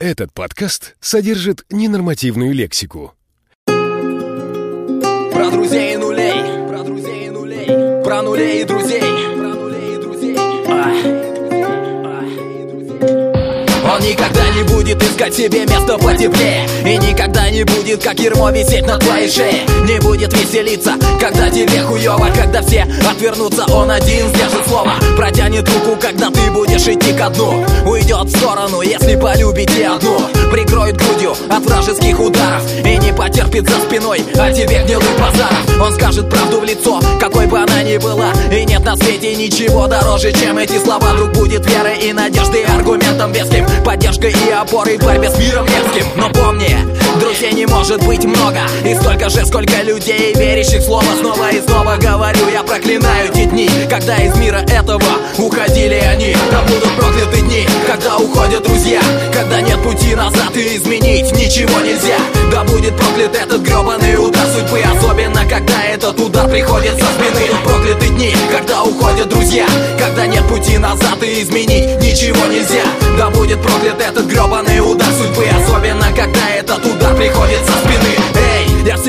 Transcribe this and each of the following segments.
Этот подкаст содержит ненормативную лексику. Про друзей и нулей. Про друзей и нулей. Про нулей и друзей. Про нулей и друзей. Он никогда не будет искать себе место потеплее И никогда не будет, как ермо, висеть на твоей шее Не будет веселиться, когда тебе хуёво Когда все отвернутся, он один сдержит слово Протянет руку, когда ты будешь идти ко дну. Уйдет в сторону, если полюбите одну. Прикроет грудью от вражеских ударов И не потерпит за спиной. О тебе гнилых базаров Он скажет правду в лицо, какой бы она ни была. И нет на свете ничего дороже, чем эти слова. Друг будет верой и надеждой, аргументом веским. Поддержкой и опорой в борьбе с миром мерзким. Но помни, друзей не может быть много. И столько же, сколько людей, слово Снова и снова говорю, я проклинаю те дни Когда из мира этого уходили они. Да будут прокляты дни, когда уходят друзья Когда нет пути назад и изменить ничего нельзя. Да будет проклят этот гребаный удар судьбы Особенно, когда этот удар приходит со спины. Будут прокляты дни, когда уходят друзья Когда нет пути назад и изменить ничего нельзя. Да будет проклят этот гребаный удар судьбы Особенно, когда этот удар приходит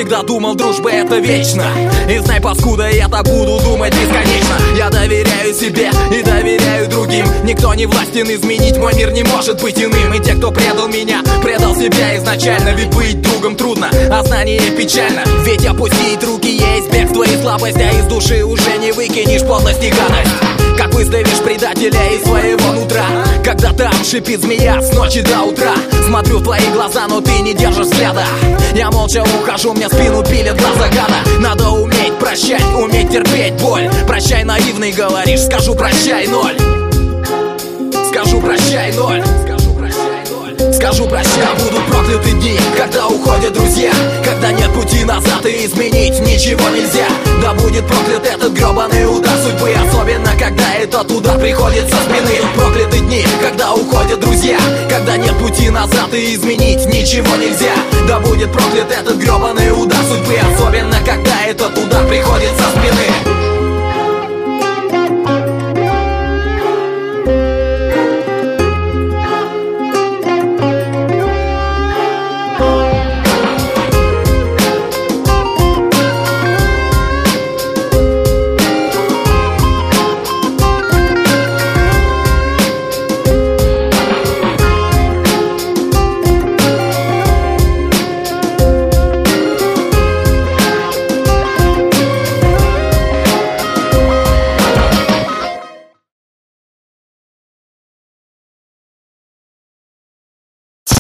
всегда думал, дружба это вечно. И знай, паскуда, я так буду думать бесконечно. Я доверяю себе и доверяю другим. Никто не властен изменить, мой мир не может быть иным. И те, кто предал меня, предал себя изначально. Ведь быть другом трудно, а знание печально. Ведь опустить руки есть бегство и слабость А из души уже не выкинешь подлость и гадость. Как выставишь предателя из своего нутра Когда там шипит змея с ночи до утра Смотрю в твои глаза, но ты не держишь взгляда. Я молча ухожу, мне спину пилит глаза гада Надо уметь прощать, уметь терпеть боль. Прощай, наивный, говоришь, скажу прощай, ноль. Скажу прощай, ноль. Скажу прощай, будут прокляты дни Когда уходят друзья. Когда нет пути назад и изменить ничего нельзя. Да будет проклят этот гребаный удар судьбы Особенно, когда этот удар приходит со спины. Прокляты дни, когда уходят друзья Когда нет пути назад и изменить ничего нельзя. Да будет проклят этот гребаный удар судьбы Особенно, когда этот удар приходит